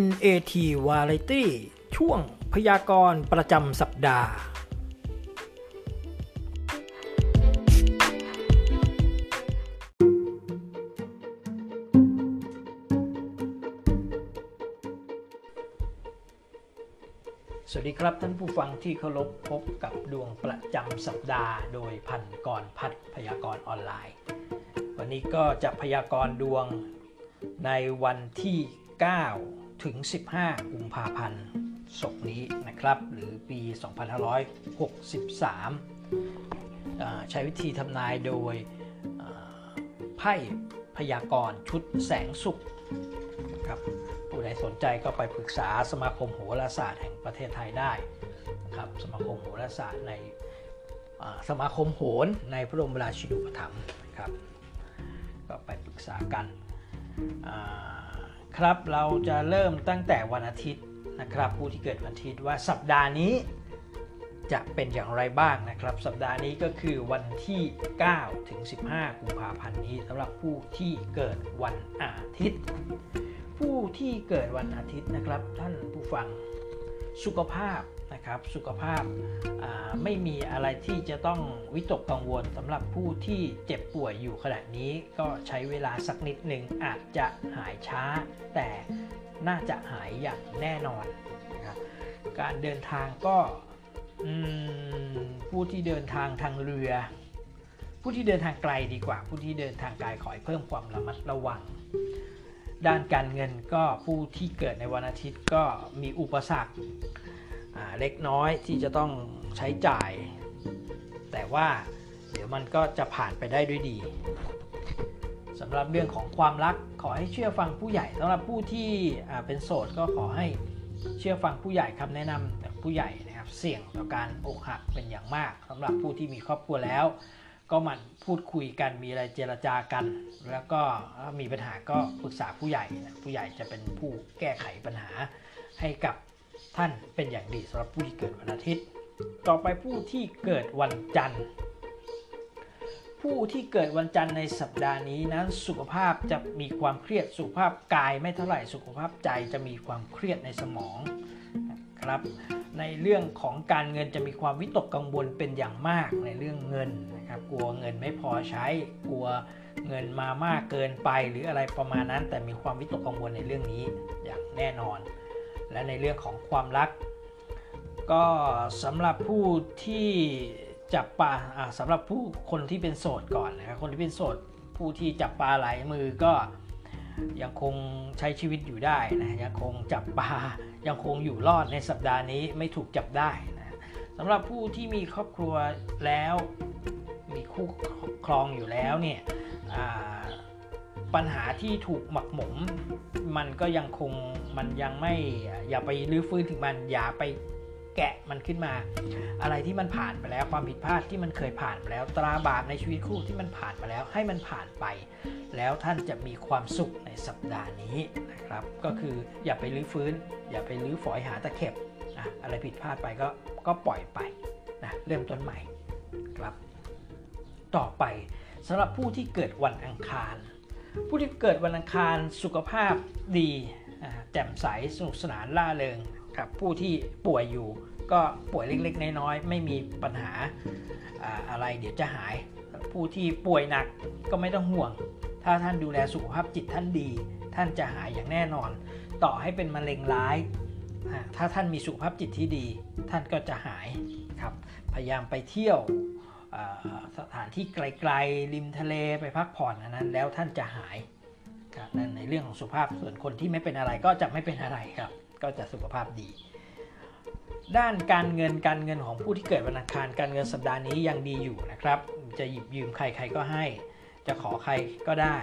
NAT Variety ช่วงพยากรณ์ประจำสัปดาห์ สวัสดีครับท่านผู้ฟังที่เคารพพบกับดวงประจำสัปดาห์ โดยพันกรพัฒพยากรณ์ออนไลน์ วันนี้ก็จะพยากรณ์ดวงในวันที่ 9 ถึง 15 กุมภาพันธ์ศกนี้นะครับ หรือปี 2563 ใช้วิธีทำนายโดยไพ่พยากรณ์ชุดแสงสุขครับผู้ใดสนใจก็ไปปรึกษาสมาคมโหราศาสตร์แห่งประเทศไทยได้นะครับสมาคมโหราศาสตร์ในสมาคมโหรในพระบรมราชินูปถัมภ์นะครับ ก็ไปปรึกษากันอ่า ครับเราจะเริ่มตั้งแต่วันอาทิตย์นะครับ ผู้ที่เกิดวันอาทิตย์ว่าสัปดาห์นี้จะเป็นอย่างไรบ้างนะครับ สัปดาห์นี้ก็คือวันที่ 9 ถึง 15 กุมภาพันธ์นี้สำหรับผู้ที่เกิดวันอาทิตย์ ผู้ที่เกิดวันอาทิตย์นะครับ ท่านผู้ฟังสุขภาพ นะครับ สุขภาพไม่มีอะไรที่จะต้องวิตกกังวลสำหรับผู้ที่เจ็บป่วยอยู่ขณะนี้ก็ใช้เวลาสักนิดหนึ่งอาจจะหายช้า แต่น่าจะหายอย่างแน่นอนนะครับการเดินทางก็ผู้ที่เดินทางทางเรือ ผู้ที่เดินทางไกลดีกว่า ผู้ที่เดินทางไกลขอให้เพิ่มความระมัดระวัง ด้านการเงินก็ผู้ที่เกิดในวันอาทิตย์ก็มีอุปสรรค เล็กน้อยที่จะต้องใช้จ่าย แต่ว่าเดี๋ยวมันก็จะผ่านไปได้ด้วยดีสำหรับเรื่องของความรักขอให้เชื่อฟังผู้ใหญ่สำหรับผู้ที่เป็นโสดก็ขอให้เชื่อฟังผู้ใหญ่คำแนะนำจากผู้ใหญ่นะครับเสี่ยงต่อการอกหักเป็นอย่างมากสำหรับผู้ที่มีครอบครัวแล้ว ก็มันพูดคุยกันมีอะไรเจรจากัน แล้วก็มีปัญหาก็ปรึกษาผู้ใหญ่นะผู้ใหญ่จะเป็นผู้แก้ไขปัญหาให้กับ ท่านเป็นอย่างดีสำหรับผู้ที่เกิดวันอาทิตย์ ต่อไปผู้ที่เกิดวันจันทร์ ผู้ที่เกิดวันจันทร์ในสัปดาห์นี้นั้นสุขภาพจะมีความเครียดสุขภาพกายไม่เท่าไหร่สุขภาพใจจะมีความเครียดในสมองนะครับ ในเรื่องของการเงินจะมีความวิตกกังวลเป็นอย่างมากในเรื่องเงินนะครับ กลัวเงินไม่พอใช้กลัวเงินมามากเกินไปหรืออะไรประมาณนั้น แต่มีความวิตกกังวลในเรื่องนี้อย่างแน่นอน และในเรื่องของความรัก ก็สำหรับผู้ที่จับปลาอ่าสำหรับผู้คนที่เป็นโสดก่อนนะครับคนที่เป็นโสดผู้ที่จับปลาไหลมือก็ยังคงใช้ชีวิตอยู่ได้นะยังคงจับปลายังคงอยู่รอดในสัปดาห์นี้ไม่ถูกจับได้นะสำหรับผู้ที่มีครอบครัวแล้ว มีคู่ครองอยู่แล้วเนี่ยอ่า ปัญหาที่ถูกหมักหมม มันก็ยังคงมันยังไม่อย่าไปรื้อฟื้นถึงมันอย่าไปแกะมันขึ้นมา อะไรที่มันผ่านไปแล้วความผิดพลาดที่มันเคยผ่านไปแล้ว ตราบาปในชีวิตคู่ที่มันผ่านมาแล้ว ให้มันผ่านไป แล้วท่านจะมีความสุขในสัปดาห์นี้นะครับ ก็คืออย่าไปรื้อฟื้น อย่าไปรื้อฝอยหาตะเข็บนะอะไรผิดพลาดไปก็ก็ปล่อยไปนะเริ่มต้นใหม่ครับ ต่อไปสำหรับผู้ที่เกิดวันอังคาร ผู้ที่เกิดวันอังคารสุขภาพดีแจ่มใสสนุกสนานล่าเริงครับผู้ที่ป่วยอยู่ก็ป่วยเล็กๆ น้อยๆไม่มีปัญหาอะไรเดี๋ยวจะหาย ผู้ที่ป่วยหนักก็ไม่ต้องห่วง ถ้าท่านดูแลสุขภาพจิตท่านดี ท่านจะหายอย่างแน่นอน ต่อให้เป็นมะเร็งร้าย ถ้าท่านมีสุขภาพจิตที่ดี ท่านก็จะหายครับพยายามไปเที่ยว สถานที่ไกลๆริมทะเลไปพักผ่อนอันนั้น แล้วท่านจะหายครับนั่นในเรื่องของสุขภาพส่วนคนที่ไม่เป็นอะไรก็จะไม่เป็นอะไรครับ ก็จะสุขภาพดี ด้านการเงินการเงินของผู้ที่เกิดวันอังคารการเงินสัปดาห์นี้ยังดีอยู่นะครับ จะหยิบยืมใครใครก็ให้ จะขอใครก็ได้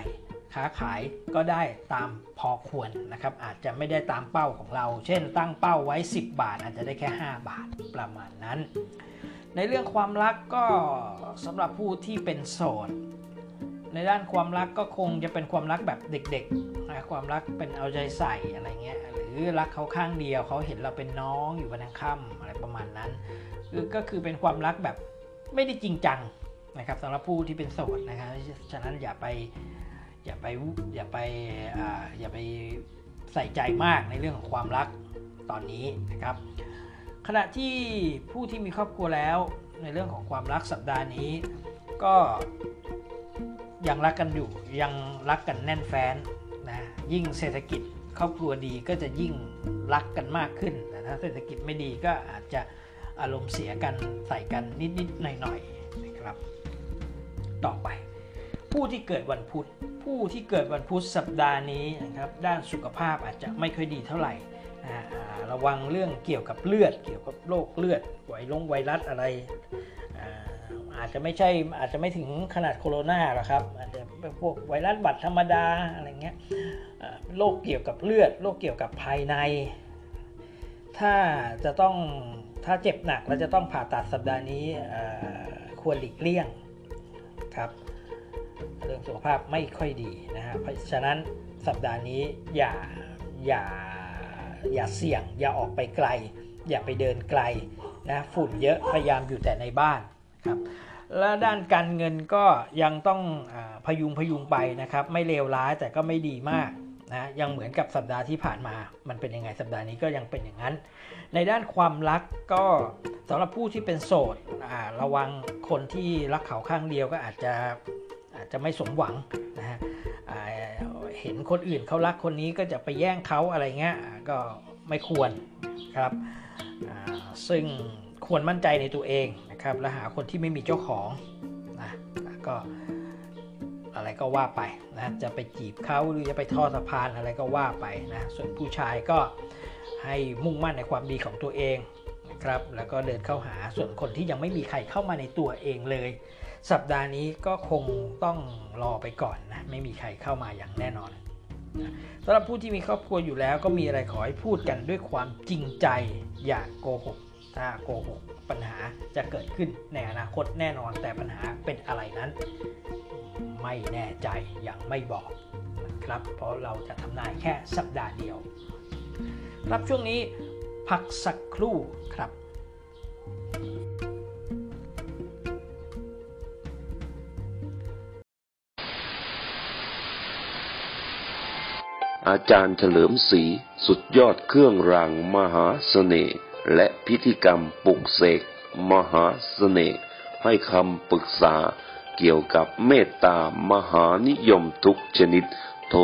ค้าขายก็ได้ตามพอควรนะครับ อาจจะไม่ได้ตามเป้าของเรา เช่น ตั้งเป้าไว้ 10 บาท อาจจะได้แค่ 5 บาทประมาณนั้น ในเรื่องความรักก็สำหรับผู้ที่เป็นโสดในด้านความรักก็คงจะเป็นความรักแบบเด็กๆนะความรักเป็นเอาใจใส่อะไรเงี้ยหรือรักเขาข้างเดียวเขาเห็นเราเป็นน้องอยู่บนทางค่ำอะไรประมาณนั้นก็คือเป็นความรักแบบไม่ได้จริงจังนะครับสำหรับผู้ที่เป็นโสดนะครับฉะนั้นอย่าไปอย่าไปอย่าไปอาอย่าไปใส่ใจมากในเรื่องของความรักตอนนี้นะครับ ขณะที่ผู้ที่มีครอบครัวแล้วในเรื่องของความรักสัปดาห์นี้ ก็ยังรักกันอยู่ยังรักกันแน่นแฟ้นนะยิ่งเศรษฐกิจครอบครัวดีก็จะยิ่งรักกันมากขึ้นแต่ถ้าเศรษฐกิจไม่ดีก็อาจจะอารมณ์เสียกันใส่กันนิดๆหน่อยๆนะครับ ต่อไป ผู้ที่เกิดวันพุธผู้ที่เกิดวันพุธสัปดาห์นี้นะครับด้านสุขภาพอาจจะไม่ค่อยดีเท่าไหร่ นะระวังเรื่องเกี่ยวกับเลือด เกี่ยวกับโรคเลือดไวลงไวรัสอะไรอาจจะไม่ใช่อาจจะไม่ถึงขนาดโคโรนาหรอกครับอาจจะเป็นพวกไวรัสหวัดธรรมดาอะไรเงี้ยโรคเกี่ยวกับเลือดโรคเกี่ยวกับภายใน ถ้าจะต้องถ้าเจ็บหนักแล้วจะต้องผ่าตัดสัปดาห์นี้ควรหลีกเลี่ยงครับเรื่องสุขภาพไม่ค่อยดีนะฮะเพราะฉะนั้นสัปดาห์นี้อย่าอย่า อย่าเสี่ยง อย่าออกไปไกล อย่าไปเดินไกลนะฝุ่นเยอะพยายามอยู่แต่ในบ้านครับและด้านการเงินก็ยังต้องอพยุงพยุงไปนะครับ ไม่เลวร้ายแต่ก็ไม่ดีมากนะยังเหมือนกับสัปดาห์ที่ผ่านมา มันเป็นยังไงสัปดาห์นี้ก็ยังเป็นอย่างนั้น ในด้านความรักก็สำหรับผู้ที่เป็นโสดระวังคนที่รักเขาข้างเดียวก็อาจจะอาจจะไม่สมหวัง เห็นคนอื่นเขารักคนนี้ก็จะไปแย่งเขาอะไรเงี้ยก็ไม่ควรครับซึ่งควรมั่นใจในตัวเองนะครับและหาคนที่ไม่มีเจ้าของนะก็อะไรก็ว่าไปนะจะไปจีบเขาหรือจะไปทอดสะพานอะไรก็ว่าไปนะส่วนผู้ชายก็ให้มุ่งมั่นในความดีของตัวเองนะครับแล้วก็เดินเข้าหาส่วนคนที่ยังไม่มีใครเข้ามาในตัวเองเลย สัปดาห์นี้ก็คงต้องรอไปก่อนนะ ไม่มีใครเข้ามาอย่างแน่นอนสำหรับผู้ที่มีครอบครัวอยู่แล้วก็มีอะไรขอให้พูดกันด้วยความจริงใจอย่าโกหก ถ้าโกหกปัญหาจะเกิดขึ้นในอนาคตแน่นอนแต่ปัญหาเป็นอะไรนั้น ไม่แน่ใจยังไม่บอกนะครับ เพราะเราจะทำนายแค่สัปดาห์เดียว ครับช่วงนี้พักสักครู่ครับ อาจารย์เฉลิมศรีสุดยอดเครื่องรางมหาเสน่ห์และพิธีกรรมปลุกเสกมหาเสน่ห์ให้คำปรึกษาเกี่ยวกับเมตตามหานิยมทุกชนิด โทร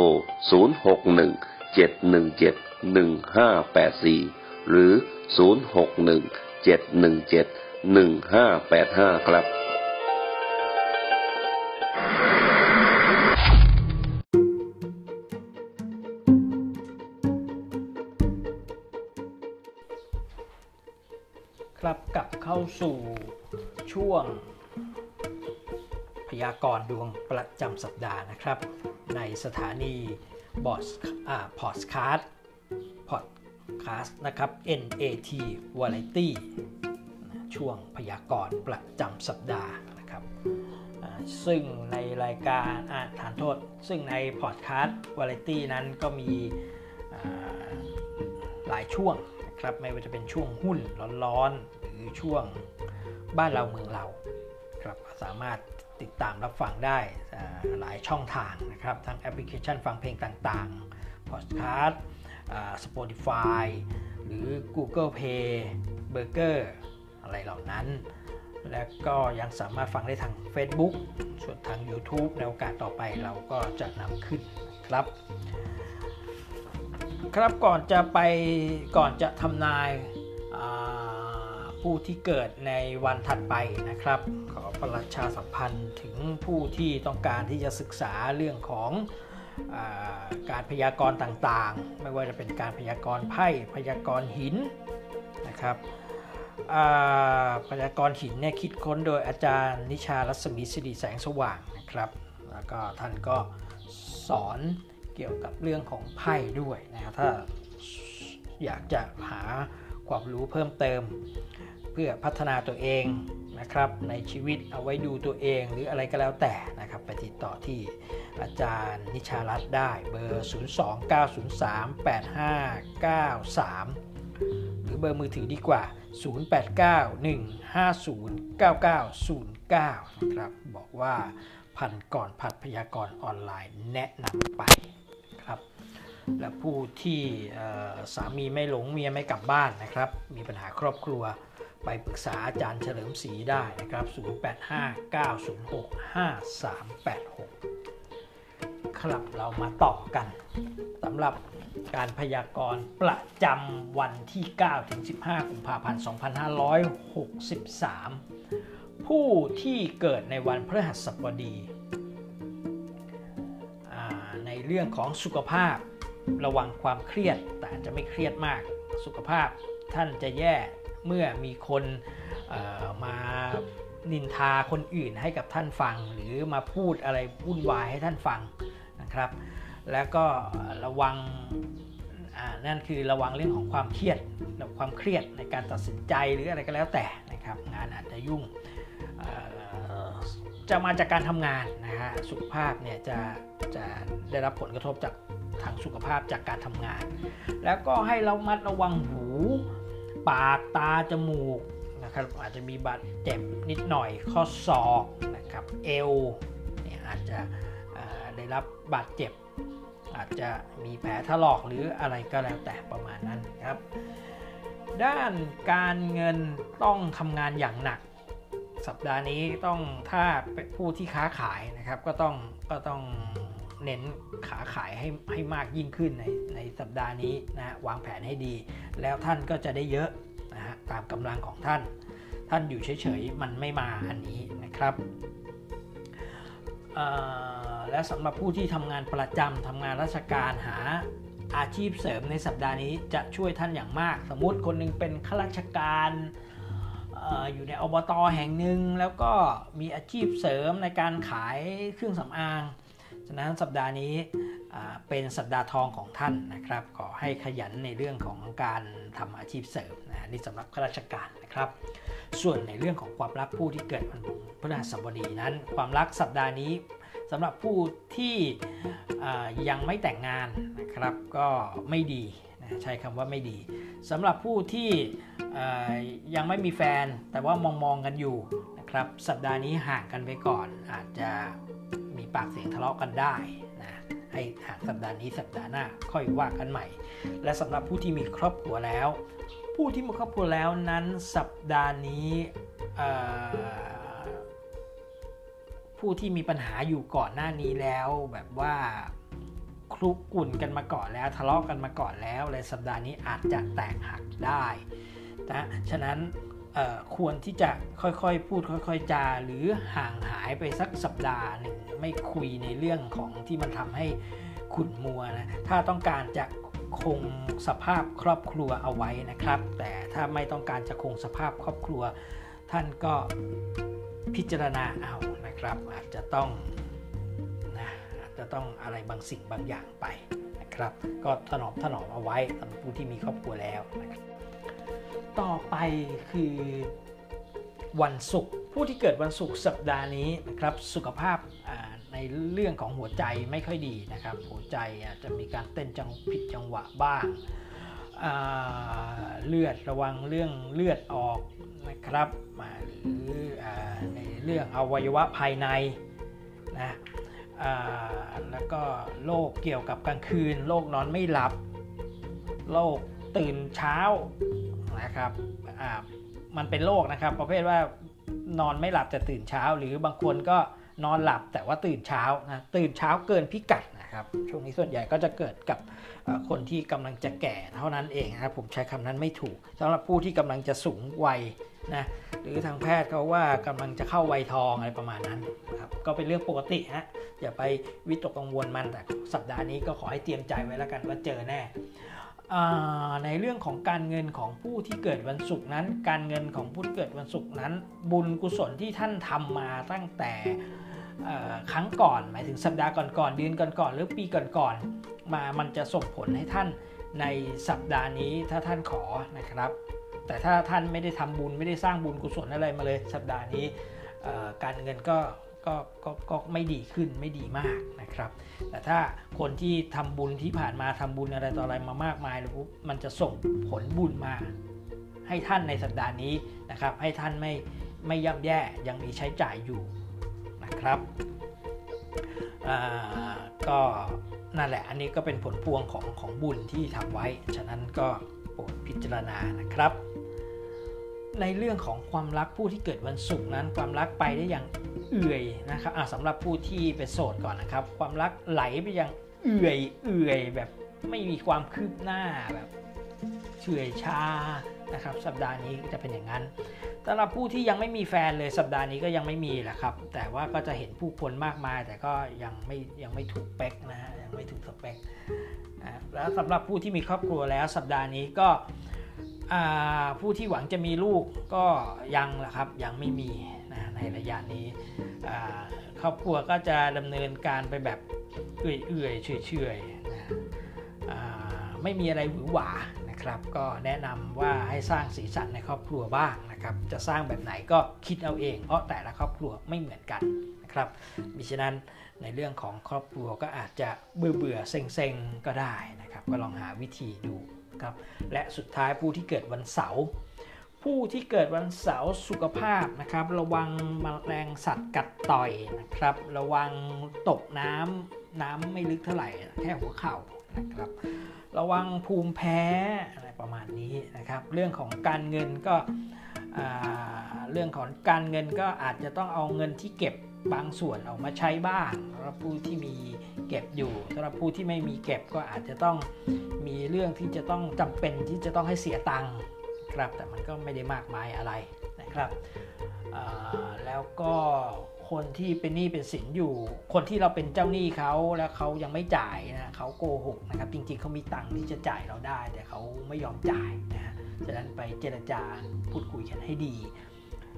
061-717-1584 หรือ 061-717-1585 ครับ ครับกลับเข้าสู่ช่วง พยากรณ์ดวงประจำสัปดาห์นะครับ ในสถานีบอสอ่าพอดคาสต์พอดคาสต์นะครับ NAT Variety ช่วงพยากรณ์ประจำสัปดาห์นะครับซึ่งในรายการอ่าฐานโทษ ซึ่งในพอดคาสต์วาไรตี้นั้นก็มีหลายช่วง ครับไม่ว่าจะเป็นช่วงหุ้นร้อนๆ หรือช่วงบ้านเราเมืองเราครับสามารถติดตามรับฟังได้หลายช่องทางนะครับ ทั้งแอปพลิเคชันฟังเพลงต่างๆ Podcast อ่า Spotify หรือ Google Play Burger อะไรเหล่านั้น และก็ยังสามารถฟังได้ทาง Facebook ส่วนทาง YouTube ในโอกาสต่อไปเราก็จะนำขึ้นครับ ครับก่อนจะไปก่อนจะทำนายผู้ที่เกิดในวันถัดไปนะครับ ขอประชาสัมพันธ์ถึงผู้ที่ต้องการที่จะศึกษาเรื่องของอการพยากรณ์ต่างๆ ไม่ว่าจะเป็นการพยากรณ์ไพ่พยากรณ์หินนะครับพยากรณ์หินเนี่ยคิดค้นโดยอาจารย์นิชารัศมีสิริแสงสว่างนะครับ แล้วก็ท่านก็สอน เกี่ยวกับเรื่องของไพ่ด้วยนะครับถ้าอยากจะหาความรู้เพิ่มเติม เพื่อพัฒนาตัวเองนะครับในชีวิตเอาไว้ดูตัวเองหรืออะไรก็แล้วแต่นะครับไปติดต่อที่อาจารย์นิชารัตน์ได้เบอร์ 029038593 หรือเบอร์มือถือดีกว่า 0891509909 นะครับบอกว่าพันก่อนผัดพยากรออนไลน์แนะนำไป และผู้ที่สามีไม่หลงเมียไม่กลับบ้านนะครับ มีปัญหาครอบครัวไปปรึกษาอาจารย์เฉลิมศรีได้นะครับ 0859065386 ครับเรามาต่อกันสำหรับการพยากรณ์ประจำวันที่ 9 ถึง 15 กุมภาพันธ์ 2563 ผู้ที่เกิดในวันพฤหัสบดี ในเรื่องของสุขภาพ ระวังความเครียดแต่อาจจะไม่เครียดมากสุขภาพท่านจะแย่เมื่อมีคนมานินทาคนอื่นให้กับท่านฟัง หรือมาพูดอะไรวุ่นวายให้ท่านฟังนะครับ แล้วก็ระวังนั่นคือระวังเรื่องของความเครียดความเครียดในการตัดสินใจหรืออะไรก็แล้วแต่นะครับ งานอาจจะยุ่ง จะมาจากการทำงานนะฮะสุขภาพเนี่ยจะจะได้รับผลกระทบจากทางสุขภาพจากการทำงาน แล้วก็ให้เรามัดระวังหู ปากตาจมูกนะครับอาจจะมีบาดเจ็บนิดหน่อยข้อศอกนะครับเอวเนี่ยอาจจะได้รับบาดเจ็บ อาจจะมีแผลถลอกหรืออะไรก็แล้วแต่ประมาณนั้นครับ ด้านการเงินต้องทำงานอย่างหนัก สัปดาห์นี้ต้องถ้าผู้ที่ค้าขายนะครับก็ต้องก็ต้องเน้นขาขายให้ให้มากยิ่งขึ้นในในสัปดาห์นี้นะวางแผนให้ดี แล้วท่านก็จะได้เยอะนะฮะตามกำลังของท่าน ท่านอยู่เฉยๆมันไม่มาอันนี้นะครับและสำหรับผู้ที่ทำงานประจำทำงานราชการหาอาชีพเสริมในสัปดาห์นี้จะช่วยท่านอย่างมาก สมมติคนนึงเป็นข้าราชการ อยู่ในอบตแห่งหนึ่งแล้วก็มีอาชีพเสริมในการขายเครื่องสำอาง ฉะนั้นสัปดาห์นี้เป็นสัปดาห์ทองของท่านนะครับ ขอให้ขยันในเรื่องของการทำอาชีพเสริมนะนี่สำหรับข้าราชการนะครับ ส่วนในเรื่องของความรักผู้ที่เกิดวันพฤหัสบดีนั้น ความรักสัปดาห์นี้สำหรับผู้ที่ยังไม่แต่งงานนะครับ ก็ไม่ดีใช้คำว่าไม่ดี สำหรับผู้ที่ยังไม่มีแฟนแต่ว่ามองมองกันอยู่นะครับสัปดาห์นี้ห่างกันไปก่อน อาจจะมีปากเสียงทะเลาะกันได้นะให้ห่างสัปดาห์นี้สัปดาห์หน้าค่อยว่ากันใหม่ และสำหรับผู้ที่มีครอบครัวแล้ว ผู้ที่มีครอบครัวแล้วนั้นสัปดาห์นี้ผู้ที่มีปัญหาอยู่ก่อนหน้านี้แล้วแบบว่า คลุกกุ่นกันมาก่อนแล้ว ทะเลาะกันมาก่อนแล้วในสัปดาห์นี้อาจจะแตกหักได้นะฉะนั้นควรที่จะค่อยๆ พูดค่อยๆจาหรือห่างหายไปสักสัปดาห์หนึ่งไม่คุยในเรื่องของที่มันทำให้ขุ่นมัวนะถ้าต้องการจะคงสภาพครอบครัวเอาไว้นะครับ แต่ถ้าไม่ต้องการจะคงสภาพครอบครัว ท่านก็พิจารณาเอานะครับ อาจจะต้อง จะต้องอะไรบางสิ่งบางอย่างไปนะครับ ก็ถนอมถนอมเอาไว้สำหรับผู้ที่มีครอบครัวแล้วนะครับต่อไปคือวันศุกร์ผู้ที่เกิดวันศุกร์สัปดาห์นี้นะครับสุขภาพในเรื่องของหัวใจไม่ค่อยดีนะครับ หัวใจอาจจะมีการเต้นจังผิดจังหวะบ้างเลือดระวังเรื่องเลือดออกนะครับหรือในเรื่องอวัยวะภายในนะ แล้วก็โรคเกี่ยวกับกลางคืนโรคนอนไม่หลับโรคตื่นเช้านะครับมันเป็นโรคนะครับ ประเภทว่านอนไม่หลับจะตื่นเช้า หรือบางคนก็นอนหลับแต่ว่าตื่นเช้านะตื่นเช้าเกินพิกัดนะครับช่วงนี้ส่วนใหญ่ก็จะเกิดกับคนที่กำลังจะแก่เท่านั้นเองนะครับผมใช้คำนั้นไม่ถูกสำหรับผู้ที่กำลังจะสูงวัยนะหรือทางแพทย์เขาว่ากำลังจะเข้าวัยทองอะไรประมาณนั้นครับก็เป็นเรื่องปกติฮะ อย่าไปวิตกกังวลมันแต่สัปดาห์นี้ก็ขอให้เตรียมใจไว้แล้วกันว่าเจอแน่ในเรื่องของการเงินของผู้ที่เกิดวันศุกร์นั้น การเงินของผู้เกิดวันศุกร์นั้น บุญกุศลที่ท่านทำมาตั้งแต่ครั้งก่อน หมายถึงสัปดาห์ก่อนๆเดือนก่อนๆหรือปีก่อนๆมามันจะส่งผลให้ท่านในสัปดาห์นี้ถ้าท่านขอนะครับ แต่ถ้าท่านไม่ได้ทำบุญไม่ได้สร้างบุญกุศลอะไรมาเลยสัปดาห์นี้การเงินก็ ก็ก็ก็ไม่ดีขึ้นไม่ดีมากนะครับ แต่ถ้าคนที่ทำบุญที่ผ่านมาทำบุญอะไรต่ออะไรมามากมายแล้วมันจะส่งผลบุญมา ให้ท่านในสัปดาห์นี้นะครับ ให้ท่านไม่ไม่ย่ำแย่ยังมีใช้จ่ายอยู่นะครับก็นั่นแหละอันนี้ก็เป็นผลพวงของของบุญที่ทำไว้ ฉะนั้นก็โปรดพิจารณานะครับ ในเรื่องของความรักผู้ที่เกิดวันศุกร์นั้น ความรักไปได้อย่างเอื่อยนะครับสำหรับผู้ที่เป็นโสดก่อนนะครับ ความรักไหลไปอย่างเอื่อยเอื่อยแบบไม่มีความคืบหน้าแบบเฉื่อยชานะครับ สัปดาห์นี้ก็จะเป็นอย่างนั้นสำหรับผู้ที่ยังไม่มีแฟนเลยสัปดาห์นี้ก็ยังไม่มีแหละครับ แต่ว่าก็จะเห็นผู้คนมากมาย แต่ก็ยังไม่ยังไม่ถูกเป๊กนะฮะยังไม่ถูกสเปคนะแล้วสำหรับผู้ที่มีครอบครัวแล้วสัปดาห์นี้ก็ ผู้ที่หวังจะมีลูกก็ยังแหละครับยังไม่มีนะในระยะนี้ครอบครัวก็จะดำเนินการไปแบบเอื่อยๆเฉอยๆนะอ่าไม่มีอะไรหวือหวานะครับ ก็แนะนำว่าให้สร้างสีสันในครอบครัวบ้างนะครับ จะสร้างแบบไหนก็คิดเอาเอง เพราะแต่ละครอบครัวไม่เหมือนกันนะครับมิฉะนั้นในเรื่องของครอบครัวก็อาจจะเบื่อเบื่อเซ็งๆก็ได้นะครับ ก็ลองหาวิธีดู ครับและสุดท้ายผู้ที่เกิดวันเสาร์ผู้ที่เกิดวันเสาร์สุขภาพนะครับ ระวังแมลงสัตว์กัดต่อยนะครับ ระวังตกน้ำน้ำไม่ลึกเท่าไหร่แค่หัวเข่านะครับ ระวังภูมิแพ้อะไรประมาณนี้นะครับ เรื่องของการเงินก็เรื่องของการเงินก็อาจจะต้องเอาเงินที่เก็บ บางส่วนออกมาใช้บ้างสำหรับผู้ที่มีเก็บอยู่สำหรับผู้ที่ไม่มีเก็บก็อาจจะต้องมีเรื่องที่จะต้องจำเป็นที่จะต้องให้เสียตังค์ครับแต่มันก็ไม่ได้มากมายอะไรนะครับแล้วก็คนที่เป็นหนี้เป็นสินอยู่ คนที่เราเป็นเจ้าหนี้เขาแล้วเขายังไม่จ่ายนะเขาโกหกนะครับ จริงๆเขามีตังค์ที่จะจ่ายเราได้ แต่เขาไม่ยอมจ่ายนะฮะฉะนั้นไปเจรจาพูดคุยกันให้ดี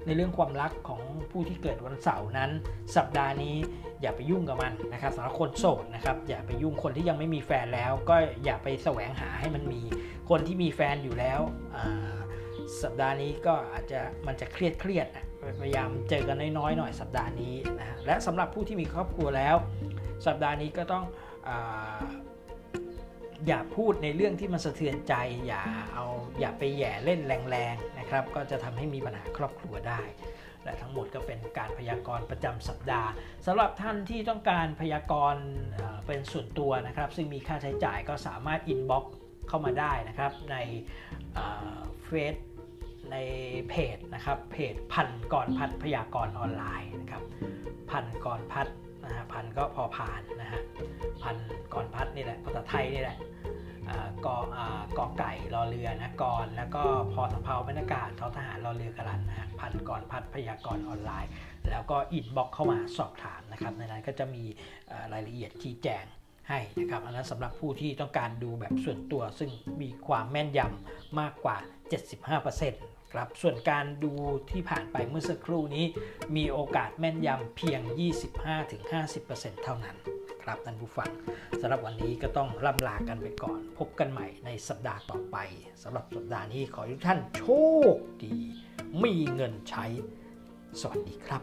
ในเรื่องความรักของผู้ที่เกิดวันเสาร์นั้น สัปดาห์นี้อย่าไปยุ่งกับมันนะครับสำหรับคนโสดนะครับอย่าไปยุ่งคนที่ยังไม่มีแฟนแล้ว ก็อย่าไปแสวงหาให้มันมี คนที่มีแฟนอยู่แล้วสัปดาห์นี้ก็อาจจะมันจะเครียดเครียดนะพยายามเจอกันน้อยๆหน่อยสัปดาห์นี้นะฮะและสำหรับผู้ที่มีครอบครัวแล้ว สัปดาห์นี้ก็ต้องอย่าพูดในเรื่องที่มันสะเทือนใจ อย่าเอาอย่าไปแย่เล่นแรง นะครับก็จะทำให้มีปัญหาครอบครัวได้ และทั้งหมดก็เป็นการพยากรณ์ประจำสัปดาห์สำหรับท่านที่ต้องการพยากรณ์เป็นส่วนตัวนะครับ ซึ่งมีค่าใช้จ่ายก็สามารถอินบ็อกเข้ามาได้นะครับในเฟซในเพจนะครับเพจพันก่อนพัดพยากรณ์ออนไลน์นะครับพันก่อนพัดนะฮะพันก็พอผ่านนะฮะพันก่อนพัดนี่แหละภาษาไทยนี่แหละ กอกอไก่รอเรือนะกรแล้วก็พอสำเภาบรรยากาศทอทหารรอเรือกระลันนะพันก่อนพัดพยากรออนไลน์ แล้วก็อินบ็อกเข้ามาสอบถามนะครับในนั้นก็จะมีรายละเอียดชี้แจงให้นะครับอันนั้นสำหรับผู้ที่ต้องการดูแบบส่วนตัวซึ่งมีความแม่นยำมากกว่า 75%ครับส่วนการดูที่ผ่านไปเมื่อสักครู่นี้ มีโอกาสแม่นยำเพียง 25-50%เท่านั้น ครับท่านผู้ฟังสำหรับวันนี้ก็ต้องล่ำลากันไปก่อน พบกันใหม่ในสัปดาห์ต่อไปสำหรับสัปดาห์นี้ขอให้ทุกท่านโชคดี มีเงินใช้ สวัสดีครับ